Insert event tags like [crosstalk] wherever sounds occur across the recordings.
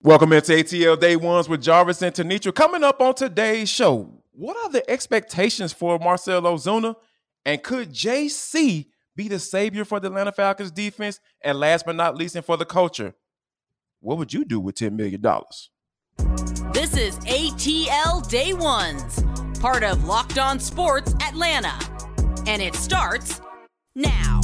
Welcome into ATL Day Ones with Jarvis and Tenitra. Coming up on today's show, what are the expectations for Marcell Ozuna? And could JC be the savior for the Atlanta Falcons defense? And last but not least, and for the culture, what would you do with $10 million? This is ATL Day Ones, part of Locked On Sports Atlanta. And it starts now.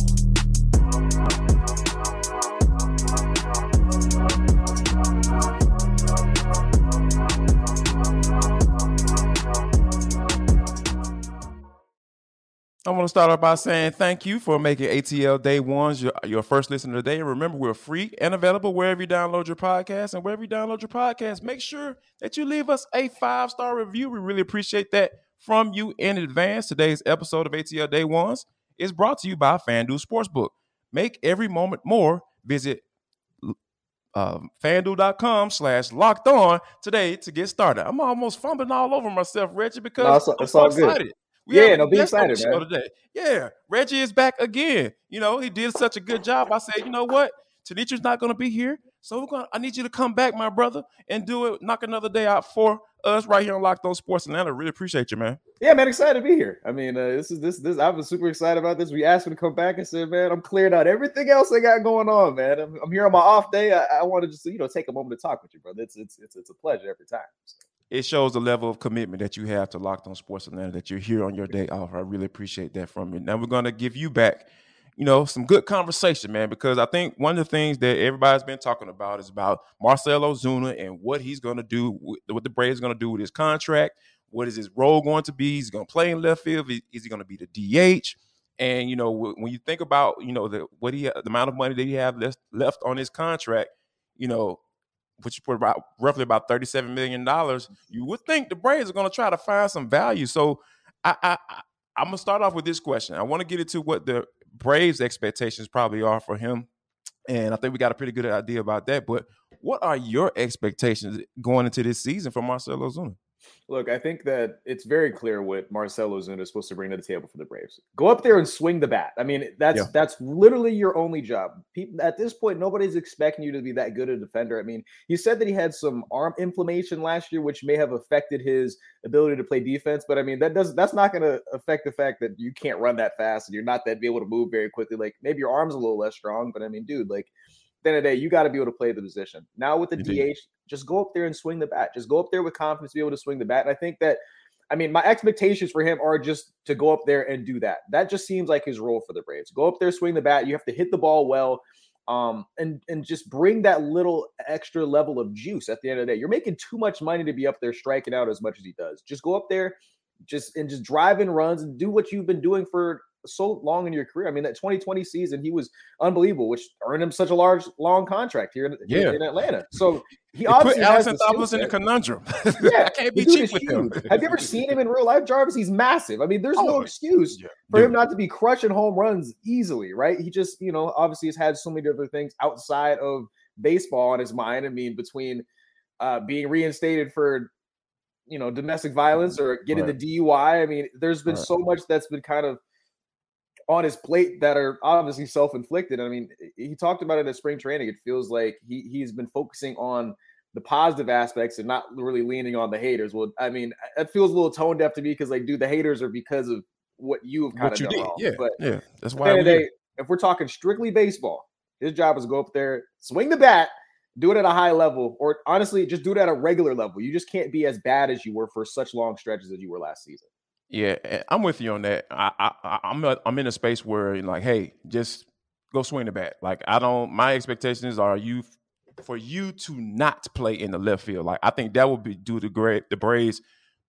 I want to start off by saying thank you for making ATL Day Ones your, your first listener today. And remember, we're free and available wherever you download your podcast. And wherever you download your podcast, make sure that you leave us a five star review. We really appreciate that from you in advance. Today's episode of ATL Day Ones is brought to you by FanDuel Sportsbook. Make every moment more. Visit uh, fanduel.com slash locked on today to get started. I'm almost fumbling all over myself, Reggie, because no, it's, I'm it's so all excited. good. We Yeah, no, be guest on the excited, man. Today. Yeah, Reggie is back again. You know, he did such a good job. I said, you know what? Tenitra's not going to be here, so we're going. I need you to come back, my brother, and do it. Knock another day out for us right here on Locked On Sports Atlanta. Really appreciate you, man. Yeah, man, excited to be here. I mean, uh, this is this this. I was super excited about this. We asked me to come back and said, man, I'm cleared out everything else I got going on, man. I'm, I'm here on my off day. I, I want to just you know take a moment to talk with you, brother. It's it's it's, it's a pleasure every time. So, It shows the level of commitment that you have to Locked On Sports Atlanta. That you're here on your day off. I really appreciate that from you. Now we're going to give you back. You know, some good conversation, man, because I think one of the things that everybody's been talking about is about Marcell Ozuna and what he's going to do, what the Braves going to do with his contract. What is his role going to be? Is he going to play in left field? Is is he going to be the DH? And you know, when you think about you know the what he the amount of money that he have left left on his contract, you know, which you put about roughly about thirty seven million dollars, you would think the Braves are going to try to find some value. So I, I, I I'm gonna start off with this question. I want to get into what the Braves' expectations probably are for him, and I think we got a pretty good idea about that. But what are your expectations going into this season for Marcelo Ozuna? Look, I think that it's very clear what Marcelo Ozuna is supposed to bring to the table for the Braves. Go up there and swing the bat. I mean, that's Yeah. that's literally your only job. People at this point, nobody's expecting you to be that good a defender. I mean, he said that he had some arm inflammation last year, which may have affected his ability to play defense. But I mean, that does that's not going to affect the fact that you can't run that fast and you're not that be able to move very quickly. Like maybe your arms a little less strong, but I mean, dude, like the end of the day, you got to be able to play the position. Now with the. DH, just go up there and swing the bat. Just go up there with confidence, to be able to swing the bat. And I think that, I mean, my expectations for him are just to go up there and do that. That just seems like his role for the Braves. Go up there, swing the bat. You have to hit the ball well, um, and and just bring that little extra level of juice at the end of the day. You're making too much money to be up there striking out as much as he does. Just go up there, just and just drive in runs and do what you've been doing for so long in your career. I mean, that 2020 season, he was unbelievable, which earned him such a large, long contract here in, Yeah. in Atlanta. [laughs] So he put obviously has Alex Anthopoulos in a conundrum. [laughs] Yeah, I can't be cheap with him. Have you ever seen him in real life, Jarvis? He's massive. I mean, there's Oh, no excuse Yeah, for dude. him not to be crushing home runs easily, right? He just, you know, obviously has had so many different things outside of baseball on his mind. I mean, between uh, being reinstated for, you know, domestic violence or getting Right. the DUI. I mean, there's been Right. so much that's been kind of on his plate that are obviously self-inflicted. I mean, he talked about it at spring training. It feels like he he's been focusing on the positive aspects and not really leaning on the haters. Well, I mean, that feels a little tone deaf to me because like, dude, the haters are because of what you have kind What of done wrong. yeah, But yeah. That's why day, if we're talking strictly baseball, his job is to go up there, swing the bat, do it at a high level, or honestly, just do it at a regular level. You just can't be as bad as you were for such long stretches as you were last season. Yeah, I'm with you on that. I, I, I'm, I'm in a space where like, hey, just go swing the bat. Like, I don't. My expectations are you for you to not play in the left field. Like, I think that would be do the great the Braves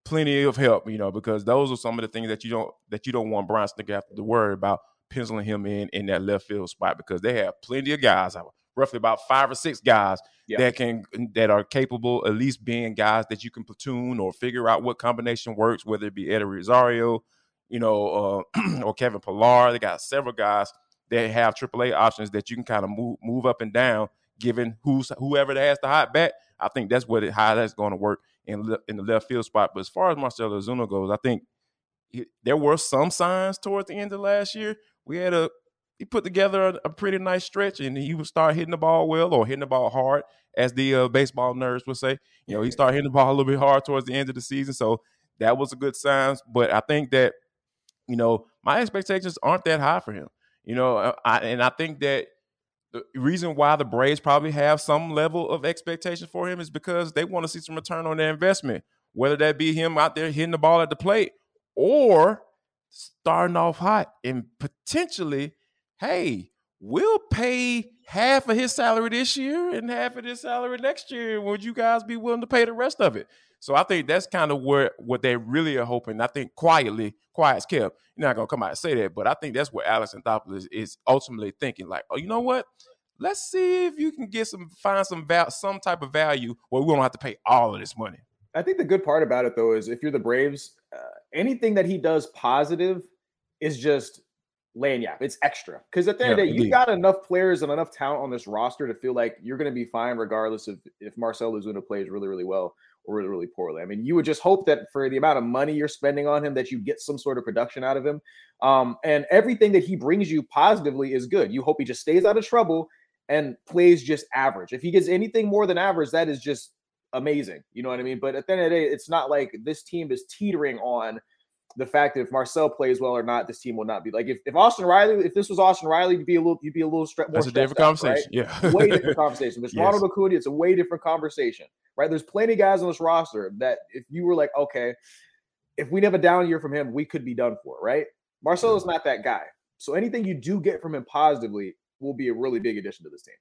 plenty of help. You know, because those are some of the things that you don't that you don't want Snitker to have to worry about penciling him in in that left field spot because they have plenty of guys, roughly about five or six guys Yeah. that can that are capable at least being guys that you can platoon or figure out what combination works, whether it be Eddie Rosario, you know, uh, [clears throat] or Kevin Pillar. They got several guys that have AAA options that you can kind of move move up and down, given who's whoever that has the hot bat. I think that's what it, how that's going to work in le- in the left field spot. But as far as Marcelo Ozuna goes, I think he- there were some signs towards the end of last year. We had a he put together a, a, pretty nice stretch, and he would start hitting the ball well or hitting the ball hard, as the uh, baseball nerds would say. You know, he started hitting the ball a little bit hard towards the end of the season, so that was a good sign. But I think that you know my expectations aren't that high for him. You know, uh, I, and I think that the reason why the Braves probably have some level of expectation for him is because they want to see some return on their investment, whether that be him out there hitting the ball at the plate or starting off hot and potentially hey, we'll pay half of his salary this year and half of his salary next year. Would you guys be willing to pay the rest of it? So I think that's kind of where what they really are hoping. I think quietly, quiet's kept. You're not gonna come out and say that, but I think that's what Alex Anthopoulos is ultimately thinking. Like, oh, you know what? Let's see if you can get some find some val- some type of value where we don't have to pay all of this money. I think the good part about it though is if you're the Braves, uh, anything that he does positive is just Lagniappe. It's extra because at the end of the day, you've got enough players and enough talent on this roster to feel like you're going to be fine regardless of if Marcell Ozuna plays really, really well or really, really poorly. I mean, you would just hope that for the amount of money you're spending on him, that you get some sort of production out of him. Um, and everything that he brings you positively is good. You hope he just stays out of trouble and plays just average. If he gets anything more than average, that is just amazing. You know what I mean? But at the end of the day, it's not like this team is teetering on the fact that if Marcell plays well or not, this team will not be like if, if Austin Riley, if this was Austin Riley, you'd be a little you'd be a little stre-. That's a different out, conversation. Right? Yeah, way different [laughs] conversation. But yes. Ronald Acuna, it's a way different conversation, right? There's plenty of guys on this roster that if you were like, okay, if we have a down year from him, we could be done for, right? Marcell is mm-hmm. not that guy. So anything you do get from him positively will be a really big addition to this team.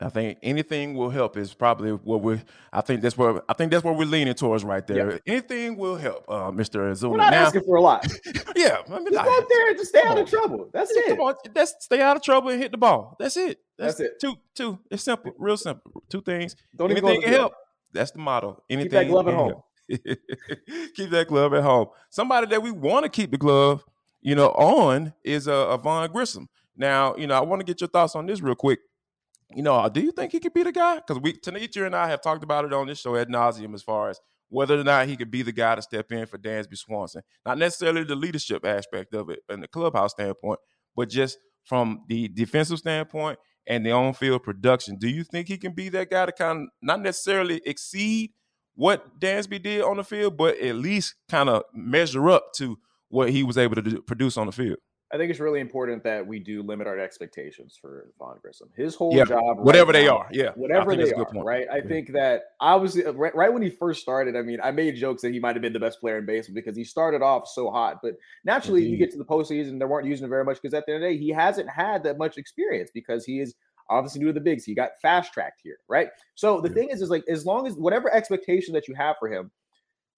I think anything will help is probably what we're. I think that's where I think that's what we're leaning towards right there. Anything will help, uh, Mister Ozuna. We're not now, asking for a lot. [laughs] yeah, I mean, just go out there and just stay out of trouble. That's it. Come on, that's stay out of trouble and hit the ball. That's it. That's, that's it. Two, two. It's simple, real simple. Two things. Don't Anything can help. That's the motto. Anything. Keep that glove at home. [laughs] keep that glove at home. Somebody that we want to keep the glove, you know, on is uh, a Vaughn Grissom. Now, you know, I want to get your thoughts on this real quick you know, uh, do you think he could be the guy? Because we, Tanisha and I have talked about it on this show ad nauseum as far as whether or not he could be the guy to step in for Dansby Swanson. Not necessarily the leadership aspect of it in the clubhouse standpoint, but just from the defensive standpoint and the on-field production. Do you think he can be that guy to kind of not necessarily exceed what Dansby did on the field, but at least kind of measure up to what he was able to do, produce on the field? I think it's really important that we do limit our expectations for Vaughn Grissom. His whole yeah, job, whatever right they now, are, yeah, whatever they are, right? I yeah. think that obviously, uh, right, right, when he first started, I mean, I made jokes that he might have been the best player in baseball because he started off so hot, but naturally, mm-hmm. you get to the postseason, they weren't using him very much because at the end of the day, he hasn't had that much experience because he is obviously new to the bigs. He got fast tracked here, right? So the yeah. thing is, is like as long as whatever expectation that you have for him,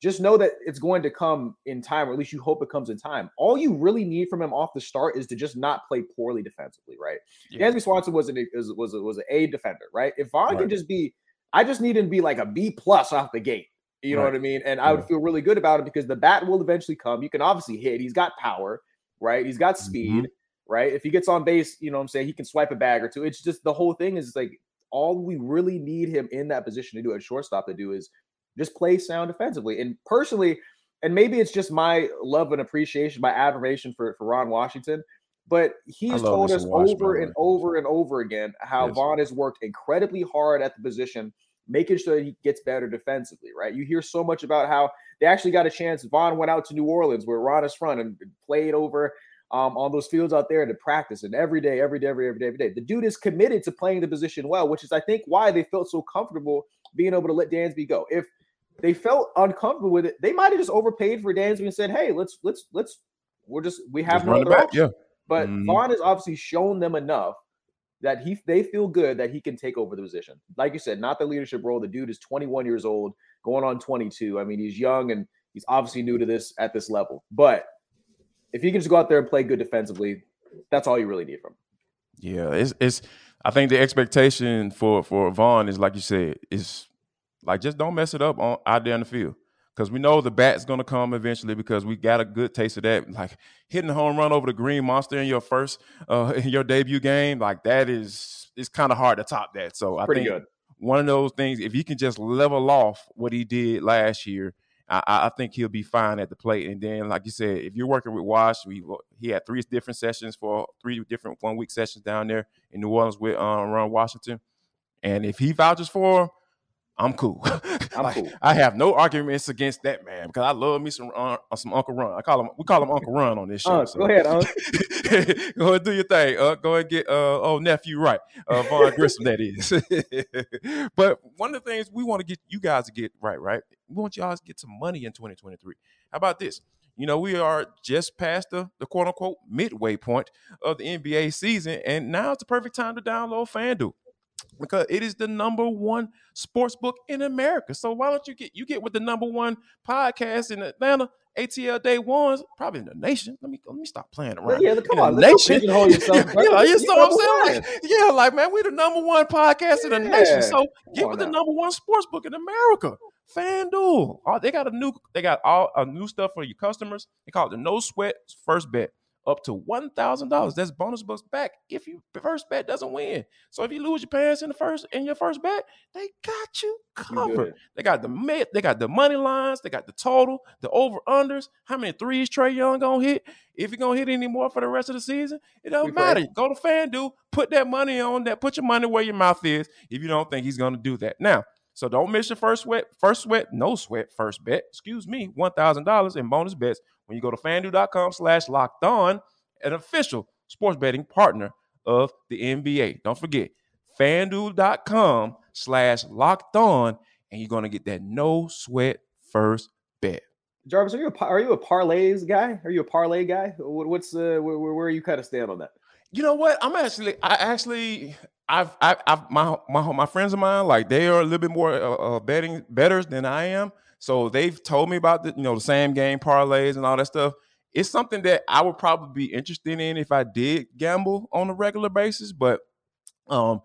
just know that it's going to come in time, or at least you hope it comes in time. All you really need from him off the start is to just not play poorly defensively, right? Yeah. Dansby Swanson was an was was a, was an A defender, right? If Vaughn right. can just be, I just need him to be like a B plus off the gate. You know what I mean? And I would feel really good about it because the bat will eventually come. You can obviously hit. He's got power, right? He's got speed, mm-hmm. right? If he gets on base, you know what I'm saying, he can swipe a bag or two. It's just the whole thing is like all we really need him in that position to do at shortstop to do is just play sound defensively. And personally, and maybe it's just my love and appreciation, my admiration for, for Ron Washington, but he's told us over and over and over again how yes. Vaughn has worked incredibly hard at the position, making sure he gets better defensively, right? You hear so much about how they actually got a chance. Vaughn went out to New Orleans where Ron is from and played over um, on those fields out there to practice and every day, every day, every day, every day, every day. The dude is committed to playing the position well, which is, I think, why they felt so comfortable being able to let Dansby go. If they felt uncomfortable with it. They might have just overpaid for Dansby and said, "Hey, let's let's let's we're just we have just no other back, Yeah. But mm-hmm. Vaughn has obviously shown them enough that he they feel good that he can take over the position. Like you said, not the leadership role. The dude is 21 years old, going on 22. I mean, he's young and he's obviously new to this at this level. But if he can just go out there and play good defensively, that's all you really need from him. Yeah, it's it's. I think the expectation for for Vaughn is like you said is like, just don't mess it up on out there in the field. Because we know the bat's gonna come eventually because we got a good taste of that. Like hitting the home run over the green monster in your first uh [laughs] in your debut game, like that is it's kind of hard to top that. So I Pretty think good. one of those things, if he can just level off what he did last year I, I think he'll be fine at the plate. And then, like you said, if you're working with Wash, we he had three different sessions for three different one week sessions down there in New Orleans with um, Ron Washington. And if he vouches for him, I'm cool. [laughs] I'm like, cool. I have no arguments against that man because I love me some uh, some Uncle Run. I call him we call him Uncle Run on this show. Uh, so. Go ahead, Uncle. [laughs] go ahead, do your thing. Uh, go ahead, get uh, oh nephew right, uh, Vaughn Grissom that is. [laughs] but one of the things we want to get you guys to get right, right? We want y'all to get some money in 2023. How about this? You know, we are just past the, the quote unquote midway point of the NBA season, and now it's the perfect time to download FanDuel because it is the number one sports book in America. So why don't you get you get with the number one podcast in Atlanta, ATL Day Ones, probably in the nation. Let me let me stop playing around. Yeah, come on, nation. Pigeonhole [laughs] yourself. yeah, you know what I'm saying? Like, yeah, like man, we the number one podcast in the nation. So get with now. the number one sports book in America. FanDuel. Oh, they got a new they got all a new stuff for your customers. They call it the no sweat first bet up to one thousand dollars. That's bonus bucks back if your first bet doesn't win. So if you lose your pants in the first in your first bet, they got you covered. They got the they got the money lines, they got the total, the over unders. How many threes Trae Young gonna hit? If you're gonna hit any more for the rest of the season, it doesn't we matter. Go to FanDuel, put that money on that. Put your money where your mouth is. If you don't think he's gonna do that now. So don't miss your first sweat, first sweat, no sweat, first bet. Excuse me, one thousand dollars in bonus bets when you go to fanduel.com slash locked on, an official sports betting partner of the NBA. Don't forget, fanduel.com slash locked on, and you're going to get that no sweat first bet. Jarvis, are you a, are you a parlays guy? Are you a parlay guy? What's uh, where, where are you kind of stand on that? You know what? I'm actually, I actually, I've, I've, I've my, my, my friends of mine, like they are a little bit more uh, uh, betting betters than I am. So they've told me about the, you know, the same game parlays and all that stuff. It's something that I would probably be interested in if I did gamble on a regular basis. But um,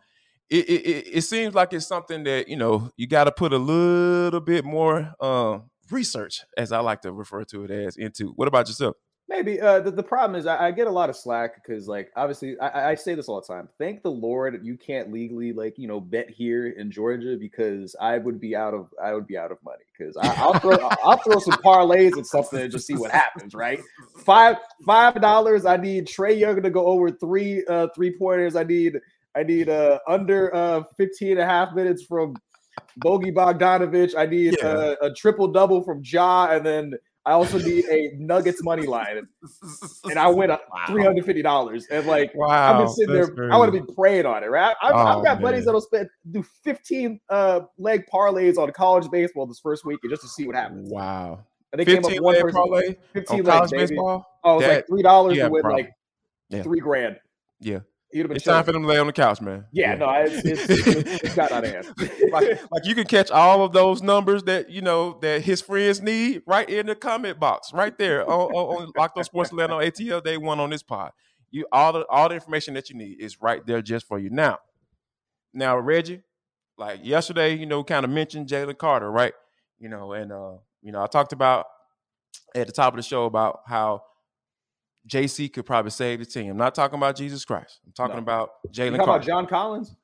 it, it, it seems like it's something that you know you got to put a little bit more uh, research, as I like to refer to it as, into. What about yourself? Maybe uh, the, the problem is I, I, get a lot of slack because like obviously I, I, say this all the time. Thank the Lord you can't legally like you know bet here in Georgia because I would be out of I would be out of money because I'll throw I'll throw some parlays and something and just see what happens. Right, five five dollars. I need Trae Young to go over three uh, three pointers. I need I need uh, under uh, 15 and a half minutes from Bogey Bogdanovic. I need yeah. uh, a triple double from Ja, and then I also need a Nuggets money line, and I went up three hundred fifty dollars. And like, wow, I've been sitting there. Crazy. I want to be praying on it, right? I've, oh, I've got man. buddies that'll spend do fifteen uh, leg parlays on college baseball this first week just to see what happens. Wow. And they came up one person, parlay 15 leg, baseball. Oh, it was that, like three dollars to win like yeah. three grand. Yeah. He'd have been it's time for them to lay on the couch, man. Yeah, yeah. no, it's, it's, it's got out of hand. [laughs] like, like, you can catch all of those numbers that you know that his friends need right in the comment box, right there [laughs] on, on, on Locked On Sports Atlanta on ATL Day One on this pod. You all the all the information that you need is right there just for you. Now, now Reggie, like yesterday, you know, kind of mentioned Jalen Carter, right? You know, and uh, you know, I talked about at the top of the show about how JC could probably save the team. I'm not talking about Jesus Christ. I'm talking no. about Jalen. Talking about John Collins.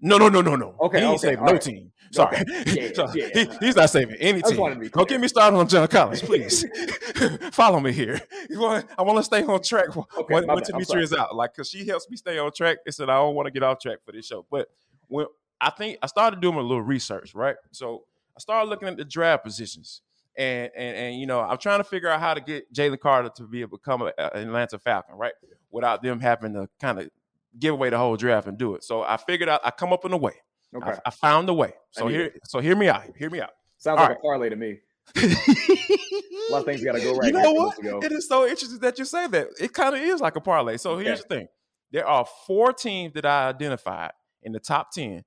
No, no, no, no, no. Okay, he ain't okay, saving no right. team. [laughs] Sorry, yeah, Sorry. Yeah, he, he's not saving any team. Don't get me started on John Collins, [laughs] please. [laughs] Follow me here. Want, I want to stay on track okay, when, when Demetri is out, like because she helps me stay on track. It said I don't want to get off track for this show, but when I think I started doing a little research, right? So I started looking at the draft positions and and and you know I'm trying to figure out how to get Jalen Carter to be able to become an Atlanta Falcon, right? Without them having to kind of give away the whole draft and do it. So I figured out I come up in a way. Okay. I, I found a way. So here, it. so hear me out. Hear me out. Sounds All like right. a parlay to me. [laughs] a lot of things got to go right. You know what? It is so interesting that you say that. It kind of is like a parlay. So here's the thing: there are four teams that I identified in the top ten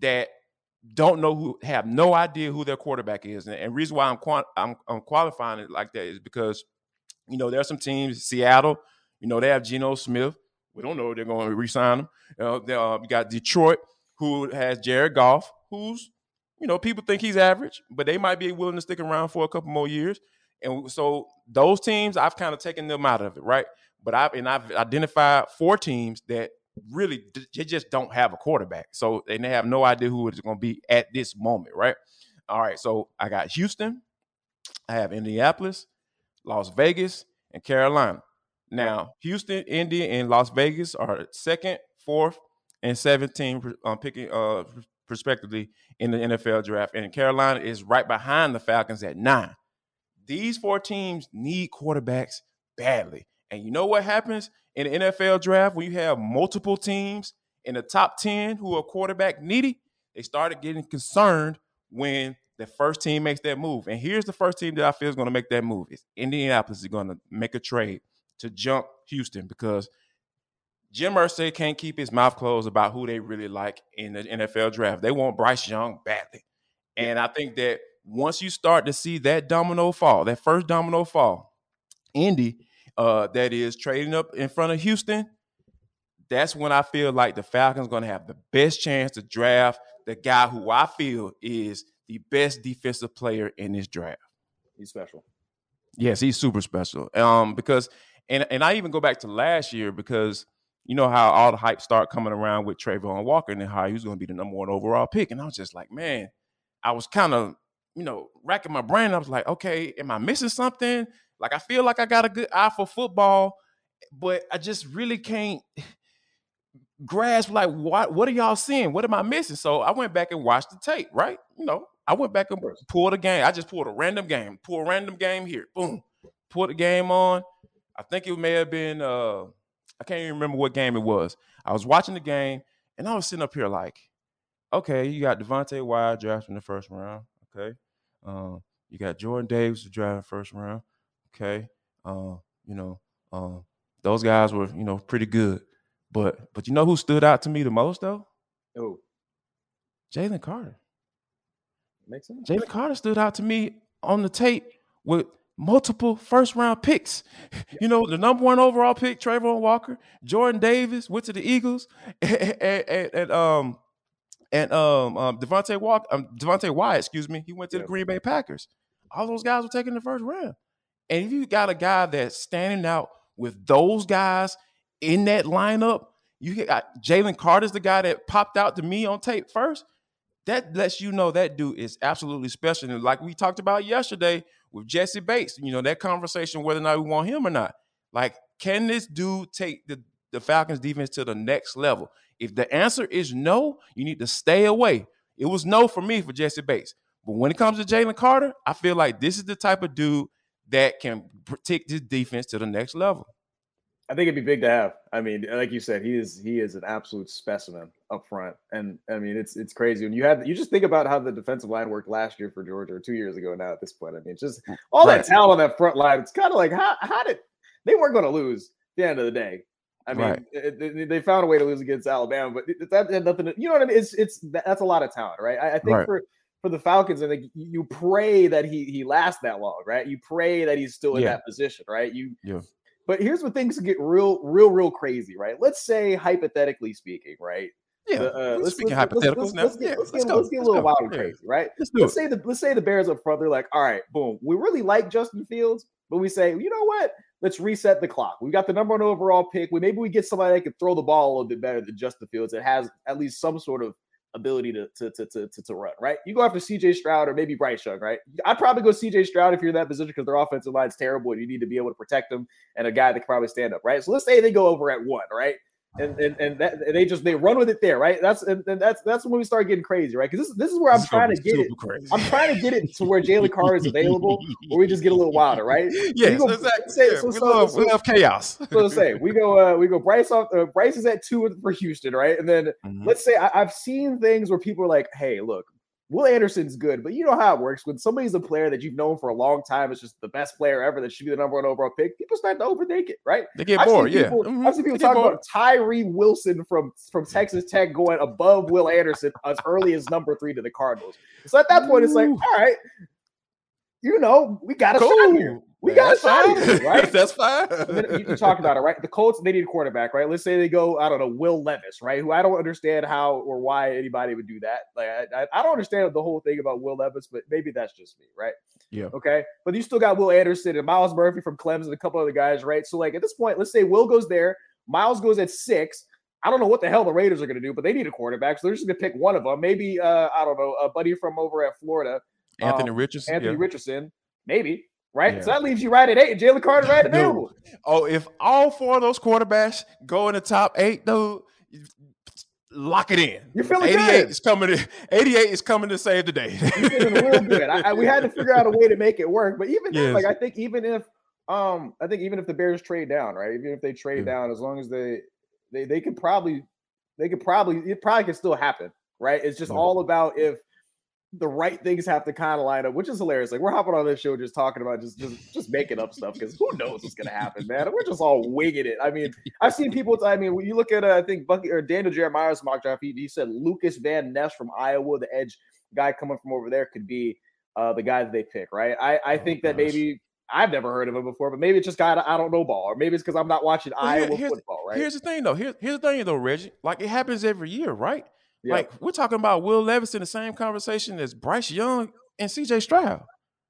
that don't know who have no idea who their quarterback is, and, and reason why I'm, I'm I'm qualifying it like that is because you know there are some teams, Seattle, you know they have Geno Smith. We don't know if they're going to re-sign him. Uh, they, uh, got Detroit, who has Jared Goff, who's you know people think he's average, but they might be willing to stick around for a couple more years. And so those teams, I've kind of taken them out of it, right? But I've and I've identified four teams that really they just don't have a quarterback. So and they have no idea who it's going to be at this moment, right? All right, so I got Houston, I have Indianapolis, Las Vegas, and Carolina. Now, Houston, Indy, and Las Vegas are second, fourth, and 17 um, picking uh, respectively in the NFL draft. And Carolina is right behind the Falcons at nine. These four teams need quarterbacks badly. And you know what happens in the NFL draft when you have multiple teams in the top 10 who are quarterback needy? They started getting concerned when the first team makes that move. And here's the first team that I feel is going to make that move. It's Indianapolis is going to make a trade to jump Houston because Jim Irsay can't keep his mouth closed about who they really like in the NFL draft. They want Bryce Young badly. And I think that once you start to see that domino fall, that first domino fall, Indy, uh, that is trading up in front of Houston, that's when I feel like the Falcons going to have the best chance to draft the guy who I feel is the best defensive player in this draft. He's special. Yes, he's super special. Um, because and and I even go back to last year because you know how all the hype start coming around with Travon Walker and how he was going to be the number one overall pick, and I was just like, man, I was kind of you know racking my brain. I was like, okay, am I missing something? Like I feel like I got a good eye for football, but I just really can't grasp like what what are y'all seeing? What am I missing? So I went back and watched the tape, right? You know, I went back and pulled a game. I just pulled a random game, pull a random game here, boom, put the game on. I think it may have been uh I can't even remember what game it was. I was watching the game and I was sitting up here like, okay, you got Devonte Wyatt drafted in the first round. Okay. Um, you got Jordan Davis drafted first round. Okay. Uh, you know, um, those guys were, you know, pretty good. But but you know who stood out to me the most though? Oh. Jalen Carter. Makes sense. Jalen Carter stood out to me on the tape with multiple first round picks. [laughs] You know, the number one overall pick, Travon Walker, Jordan Davis went to the Eagles, [laughs] and, and, and um and um, um Devontae Walk, um, Devonte Wyatt, excuse me, he went to yep. the Green Bay Packers. All those guys were taken in the first round. And if you got a guy that's standing out with those guys in that lineup, you got uh, Jalen Carter's the guy that popped out to me on tape first. That lets you know that dude is absolutely special. And like we talked about yesterday with Jessie Bates, you know, that conversation whether or not we want him or not. Like, can this dude take the, the Falcons defense to the next level? If the answer is no, you need to stay away. It was no for me for Jessie Bates. But when it comes to Jalen Carter, I feel like this is the type of dude that can take this defense to the next level. I think it'd be big to have. I mean, like you said, he is he is an absolute specimen up front, and I mean, it's it's crazy when you have you just think about how the defensive line worked last year for Georgia or two years ago now. At this point, I mean, it's just mm, all right. that talent on that front line. It's kind of like how how did they weren't going to lose at the end of the day. I mean, right. it, they found a way to lose against Alabama, but that had nothing. To, you know what I mean? It's it's that's a lot of talent, right? I, I think right. for for the Falcons, I think you pray that he he lasts that long, right? You pray that he's still in yeah. that position, right? You yeah. But here's where things get real, real, real crazy, right? Let's say, hypothetically speaking, right? Yeah, uh, let's, speaking let's, hypotheticals let's, now. Let's get, yeah, let's, get, let's get a little wild and crazy, right? Let's, do let's say the let's say the Bears up front. They're like, all right, boom, we really like Justin Fields, but we say, you know what? Let's reset the clock. We got the number one overall pick. We maybe we get somebody that can throw the ball a little bit better than Justin Fields. It has at least some sort of ability to to, to to to, run, right? You go after CJ Stroud or maybe Bryce Young, right? I'd probably go CJ Stroud if you're in that position because their offensive line's terrible and you need to be able to protect them and a guy that can probably stand up, right? So let's say they go over at one, right? And and and, that, and they just they run with it there, right? That's and, and that's that's when we start getting crazy, right? Because this this is where I'm trying to get it. Crazy. I'm trying to get it to where Jalen Carter is available, where we just get a little wilder, right? Yeah, so exactly. Say, yeah, so, we, so, love, so, we love chaos. [laughs] so say we go uh, we go Bryce off. Uh, Bryce is at two for Houston, right? And then mm-hmm. let's say I, I've seen things where people are like, "Hey, look, Will Anderson's good, but you know how it works. When somebody's a player that you've known for a long time, it's just the best player ever that should be the number one overall pick, people start to overthink it, right? They get bored, yeah. mm-hmm. I've seen people talk about Tyree Wilson from, from Texas Tech going above Will Anderson as early as number three to the Cardinals. So at that point, it's like, all right, you know, we got a cool. shot here. We got shot here, right? That's fine. [laughs] you can talk about it, right? The Colts, they need a quarterback, right? Let's say they go, I don't know, Will Levis, right? Who I don't understand how or why anybody would do that. Like, I, I don't understand the whole thing about Will Levis, but maybe that's just me, right? Yeah. Okay. But you still got Will Anderson and Myles Murphy from Clemson and a couple other guys, right? So, like, at this point, let's say Will goes there, Myles goes at six. I don't know what the hell the Raiders are going to do, but they need a quarterback. So they're just going to pick one of them. Maybe, uh, I don't know, a buddy from over at Florida. Anthony um, Richardson. Anthony yeah. Richardson maybe. Right, yeah. so that leaves you right at eight. Jalen Carter right available. Oh, if all four of those quarterbacks go in the top eight, though, lock it in. You're feeling 88 good. is coming. To, 88 is coming to save the day. Real [laughs] good. I, I, we had to figure out a way to make it work, but even yes. then, like I think even if um I think even if the Bears trade down, right? Even if they trade yeah. down, as long as they they they could probably they could probably it probably could still happen, right? It's just all about if the right things have to kind of line up, which is hilarious. Like we're hopping on this show just talking about just just just making up stuff because who knows what's gonna happen, man? We're just all winging it. I mean, [laughs] I've seen people. I mean, when you look at uh, I think Bucky or Daniel Jeremiah's mock draft, he, he said Lukas Van Ness from Iowa, the edge guy coming from over there, could be uh, the guy that they pick. Right? I I oh, think that gosh. maybe I've never heard of him before, but maybe it's just got I don't know ball, or maybe it's because I'm not watching well, Iowa football. Right? Here's the thing, though. Here's here's the thing, though, Reggie. Like it happens every year, right? Yep. Like we're talking about Will Levis in the same conversation as Bryce Young and CJ Stroud.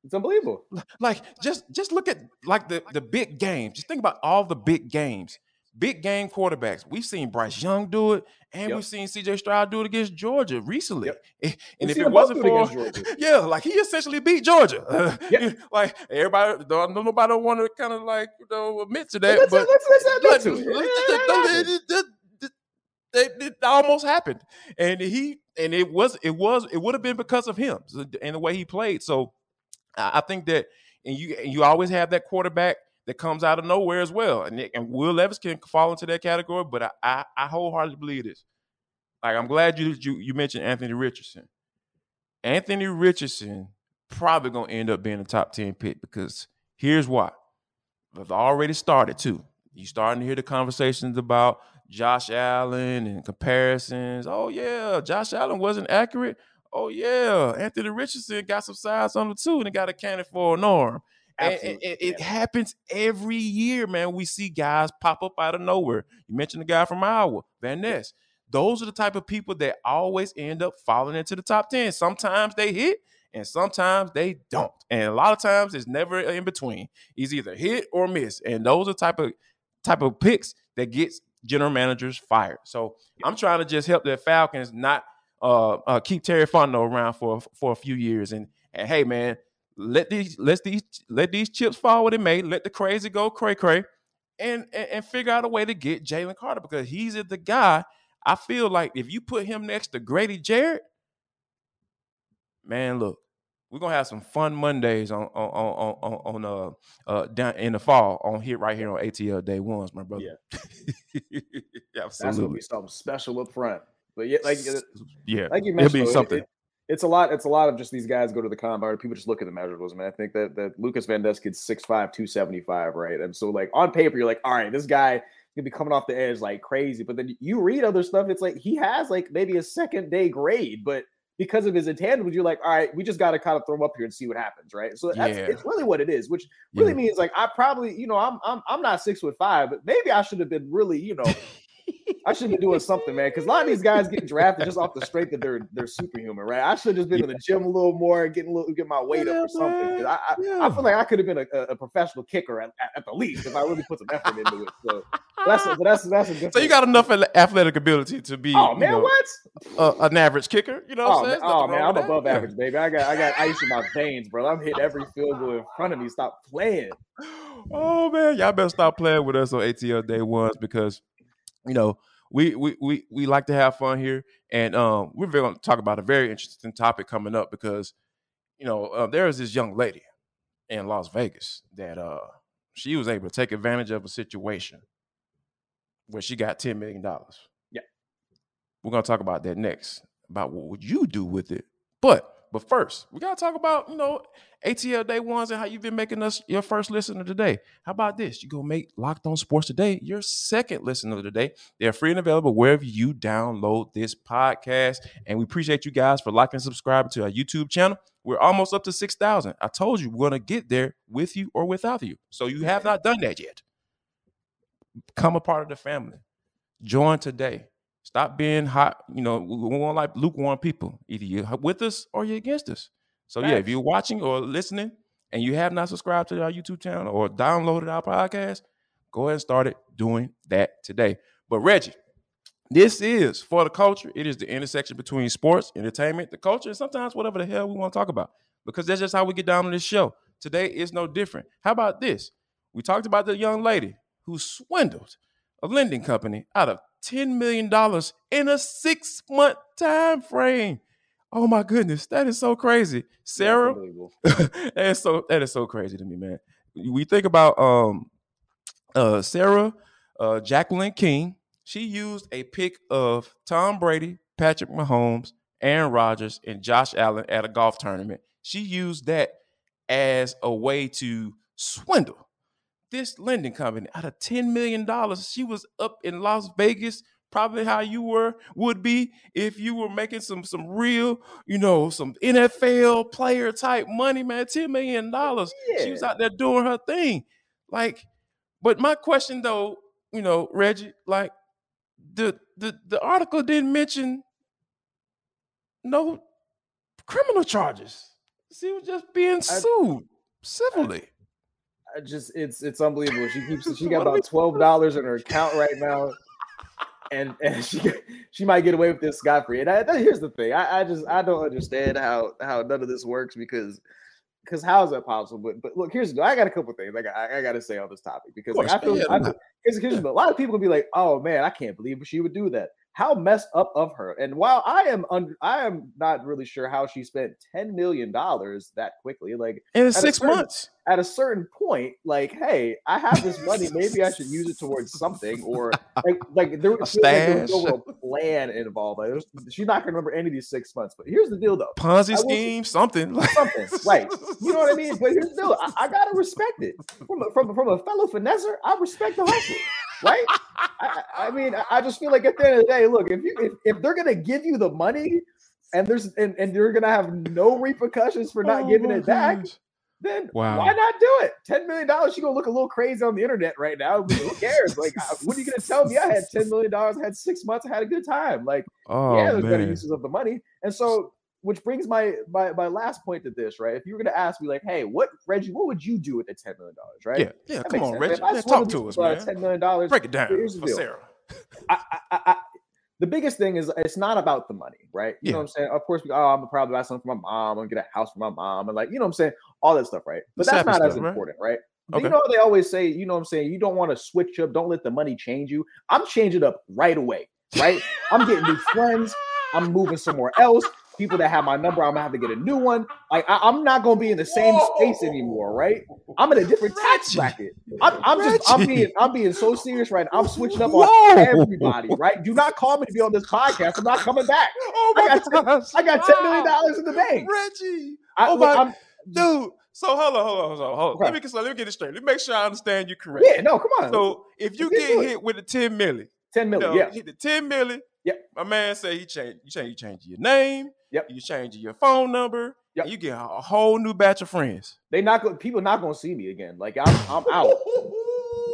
It's unbelievable. Like just just look at like the the big games. Just think about all the big games. Big game quarterbacks. We've seen Bryce Young do it, and yep. we've seen CJ Stroud do it against Georgia recently. Yep. [laughs] And we've if it wasn't for [laughs] yeah, like he essentially beat Georgia. [laughs] Yep. like everybody, don't nobody want to kind of like you know admit to that, let's, but let's, let's, admit to it almost happened, and he and it was it was it would have been because of him and the way he played. So I think that and you and you always have that quarterback that comes out of nowhere as well, and and Will Levis can fall into that category. But I I, I wholeheartedly believe this. Like I'm glad you you you mentioned Anthony Richardson. Anthony Richardson probably gonna end up being a top ten pick because here's why. I've already started too. You starting to hear the conversations about Josh Allen and comparisons. Oh yeah, Josh Allen wasn't accurate. Oh yeah, Anthony Richardson got some size on the two and got a cannon for an arm. And, and, and it happens every year, man. We see guys pop up out of nowhere. You mentioned the guy from Iowa, Van Ness. Those are the type of people that always end up falling into the top 10. Sometimes they hit and sometimes they don't. And a lot of times it's never in between. He's either hit or miss. And those are type of type of picks that gets general managers fired. So I'm trying to just help the Falcons not uh, uh, keep Terry Fontenot around for for a few years. And and hey, man, let these let these let these chips fall where they may. Let the crazy go cray cray, and, and and figure out a way to get Jalen Carter because he's the guy. I feel like if you put him next to Grady Jarrett, man, look, we're gonna have some fun Mondays on on on on, on uh uh down in the fall on here right here on ATL day ones, my brother. Yeah, [laughs] absolutely. That's gonna be something special up front. But yeah, like yeah, like you mentioned, it'll be something. It, it, it's a lot. It's a lot of just these guys go to the combine. People just look at the measurables, man. I think that that Lukas Van Ness kid's 6'5", 275, right? And so like on paper, you're like, all right, this guy gonna be coming off the edge like crazy. But then you read other stuff, it's like he has like maybe a second day grade, but because of his intangibles, you're like, all right, we just got to kind of throw him up here and see what happens, right? So that's yeah. it's really what it is, which really yeah. means like I probably, you know, I'm I'm I'm not six foot five, but maybe I should have been really, you know, I should be doing something, man. Because a lot of these guys get drafted just off the strength that they're they're superhuman, right? I should have just been yeah. in the gym a little more, getting a little, get my weight yeah, up or something. I, I, yeah. I, feel like I could have been a, a professional kicker at, at, the least if I really put some effort into it. So that's a, that's that's a good. [laughs] So you got enough athletic ability to be, oh man, know, what? Uh, an average kicker, you know? Oh, man, oh man, I'm above that. average, baby. I got I got [laughs] ice in my veins, bro. I'm hitting every field goal in front of me. Stop playing. [gasps] Oh man, y'all better stop playing with us on ATL day ones because you know we we we we like to have fun here, and um, we're going to talk about a very interesting topic coming up because you know uh, there is this young lady in Las Vegas that uh she was able to take advantage of a situation where she got ten million dollars. Yeah, we're going to talk about that next about what would you do with it, but but first, we gotta talk about, you know, ATL day ones and how you've been making us your first listener today. How about this? You go make Locked On Sports today your second listener today. They're free and available wherever you download this podcast. And we appreciate you guys for liking and subscribing to our YouTube channel. We're almost up to 6,000. I told you we're gonna get there with you or without you. So you have not done that yet. Come a part of the family. Join today. Stop being hot. You know, we want like lukewarm people. Either you're with us or you're against us. So yeah, if you're watching or listening and you have not subscribed to our YouTube channel or downloaded our podcast, go ahead and start it doing that today. But Reggie, this is for the culture. It is the intersection between sports, entertainment, the culture, and sometimes whatever the hell we want to talk about. Because that's just how we get down on this show. Today is no different. How about this? We talked about the young lady who swindled a lending company out of $10 million in a six month time frame. Oh my goodness, that is so crazy. Sara, [laughs] that is so that is so crazy to me, man. We think about um uh Sara uh Jacqueline King. She used a pic of Tom Brady, Patrick Mahomes, Aaron Rodgers, and Josh Allen at a golf tournament. She used that as a way to swindle this lending company out of $10 million. She was up in Las Vegas, probably how you were would be if you were making some some real, you know, some NFL player type money, man. $10 million. Yeah. She was out there doing her thing. Like, but my question though, you know, Reggie, like the the the article didn't mention no criminal charges. She was just being sued I, civilly. I just it's it's unbelievable. She keeps [laughs] she got about twelve dollars in her account right now, and and [laughs] she she might get away with this scot free. And I, here's the thing, I, I just I don't understand how how none of this works because because how is that possible? But but look, here's the I got a couple things like I, I got to say on this topic because like, I feel, yeah, I feel because a lot of people will be like, oh man, I can't believe she would do that how messed up of her. And while I am under, I am not really sure how she spent ten million dollars that quickly, like in six certain, months. At a certain point, like, hey, I have this money. [laughs] Maybe I should use it towards something, or like, like there, was, like there was no plan involved. Like, she's not gonna remember any of these six months. But here's the deal, though: Ponzi scheme, something, [laughs] something, right? You know what I mean? But here's the deal: I, I gotta respect it from a, from from a fellow finesser. I respect the hustle right? I, I, mean, I just feel like at the end of the day, look, if you if, if they're gonna give you the money and there's and, and you're gonna have no repercussions for not oh giving it back, then wow. why not do it? Ten million dollars, you gonna look a little crazy on the internet right now. Who cares? Like, what are you gonna tell me? I had ten million dollars, I had six months, I had a good time. Like, oh, yeah, there's man. better uses of the money, and so which brings my, my my last point to this, right? If you were going to ask me, like, hey, what Reggie, what would you do with the ten million dollars, right? Yeah, yeah. That come on, sense. Reggie, yeah, talk to us, man. Ten million dollars. Break it down here's the for deal. Sara. I, I, I, the biggest thing is it's not about the money, right? You yeah. know what I'm saying? Of course, we, oh, I'm gonna probably buy something for my mom. I'm gonna get a house for my mom, and like, you know what I'm saying? All that stuff, right? But the that's not stuff, as important, right? right? Okay. You know they always say, you know what I'm saying? You don't want to switch up. Don't let the money change you. I'm changing up right away, right? I'm getting new friends. I'm moving somewhere else people that have my number, I'm gonna have to get a new one. Like I, am not gonna be in the same Whoa. space anymore, right? I'm in a different tax bracket. I'm, I'm just I'm being I'm being so serious right now. I'm switching up Whoa. on everybody, right? Do not call me to be on this podcast. I'm not coming back. [laughs] Oh my I got, gosh. I got ten million dollars in the bank. Reggie. I, oh my I'm, dude. So hold on, hold on, hold on, hold on. Okay. Let me let me get it straight. Let me make sure I understand you correctly. Yeah, no, come on. So if you get hit with a 10 million, 10 million, you know, yeah. Hit the 10 million. Yep. My man say he changed, you change, you change your name, Yep. You change your phone number. Yep. you get a whole new batch of friends. They not go, people not gonna see me again. Like I'm I'm out. [laughs]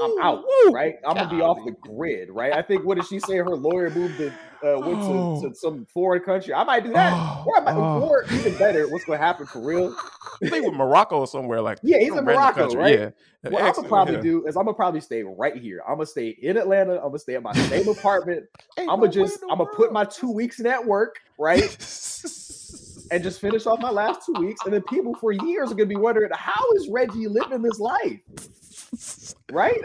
I'm out, right? I'm gonna be off the grid, right? I think what did she say? Her lawyer moved to uh, went to, to, some foreign country. I might do that, oh, or, I might, oh. or even better, what's gonna happen for real? I think with Morocco or somewhere like yeah, he's in Morocco, country. right? Yeah. What I'm gonna probably yeah. do is I'm gonna probably stay right here. I'm gonna stay in Atlanta. I'm gonna stay in my same apartment. [laughs] I'm gonna just I'm gonna put my two weeks in at work, right? and just finish off my last two weeks. And then people for years are gonna be wondering how is Reggie living this life? Right?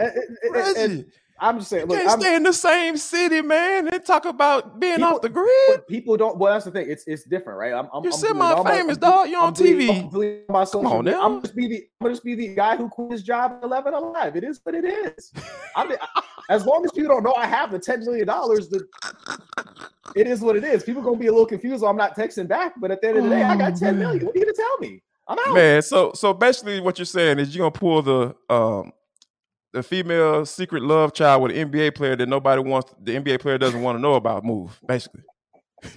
Reggie. And I'm just saying, look, can't I'm, stay in the same city, man, and talk about being people, off the grid. People don't. Well, that's the thing. It's it's different, right? I'm, I'm you're semi-famous, dog. You're on TV. Doing, my Come on now. I'm just be the I'm just be the guy who quit his job at 11 alive. It is what it is. I mean, [laughs] as long as people don't know I have the 10 million dollars, the it is what it is. People gonna be a little confused. I'm not texting back, but at the end of the day, I got 10 million. What are you gonna tell me? I'm out. Man, so so basically, what you're saying is you're gonna pull the um the female secret love child with an NBA player that nobody wants. The NBA player doesn't want to know about. Move basically. [laughs]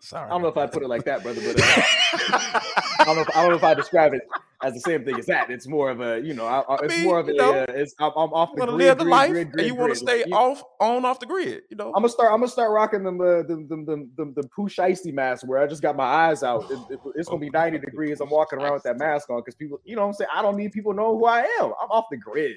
Sorry. I don't know if I put it like that, brother, but uh, I don't know. If, I don't know if I describe it as the same thing as that. It's more of a, you know, I, I, it's mean, more of a. Know, uh, it's I'm, I'm off the grid. Live the grid, life, grid, grid, and you want to stay like, off on off the grid. You know, I'm gonna start. I'm gonna start rocking them uh, them them them them, them Pooh Shiesty mask where I just got my eyes out. It, it, it's gonna be 90 degrees. I'm walking around with that mask on because people, you know, what I'm saying I don't need people to know who I am. I'm off the grid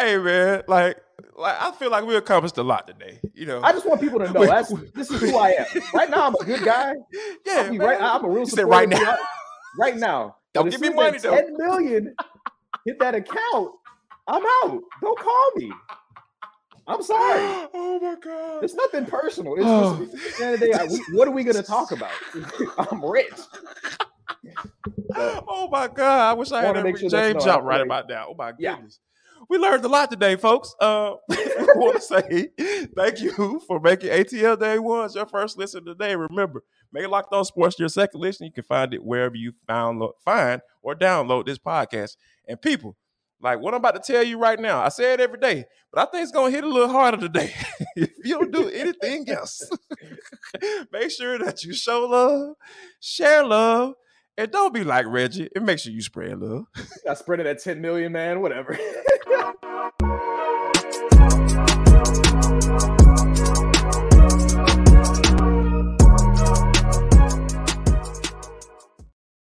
hey man, like, like I feel like we accomplished a lot today. You know, I just want people to [laughs] know that's this is who I am. Right now, I'm a good guy. [laughs] Yeah, right, I'm a real. Right now, [laughs] right now, Don't give me money though. Ten million hit that account. I'm out. Don't call me. I'm sorry. [gasps] Oh my god. It's nothing personal. It's Oh. just, at the end of the day, what are we going to talk about? I'm rich. So, Oh my god! I wish I had sure James jump right about now. Oh my Yeah. We learned a lot today, folks. Uh, I want to say thank you for making ATL Day Ones your first listen today. Remember, make Locked On Sports your second listen. You can find it wherever you found find or download this podcast. And people, like what I'm about to tell you right now, I say it every day, but I think it's gonna hit a little harder today. [laughs] if you don't do anything else, [laughs] make sure that you show love, share love, and don't be like Reggie. And make sure you spread love. I spread it at 10 million, man. Whatever. [laughs]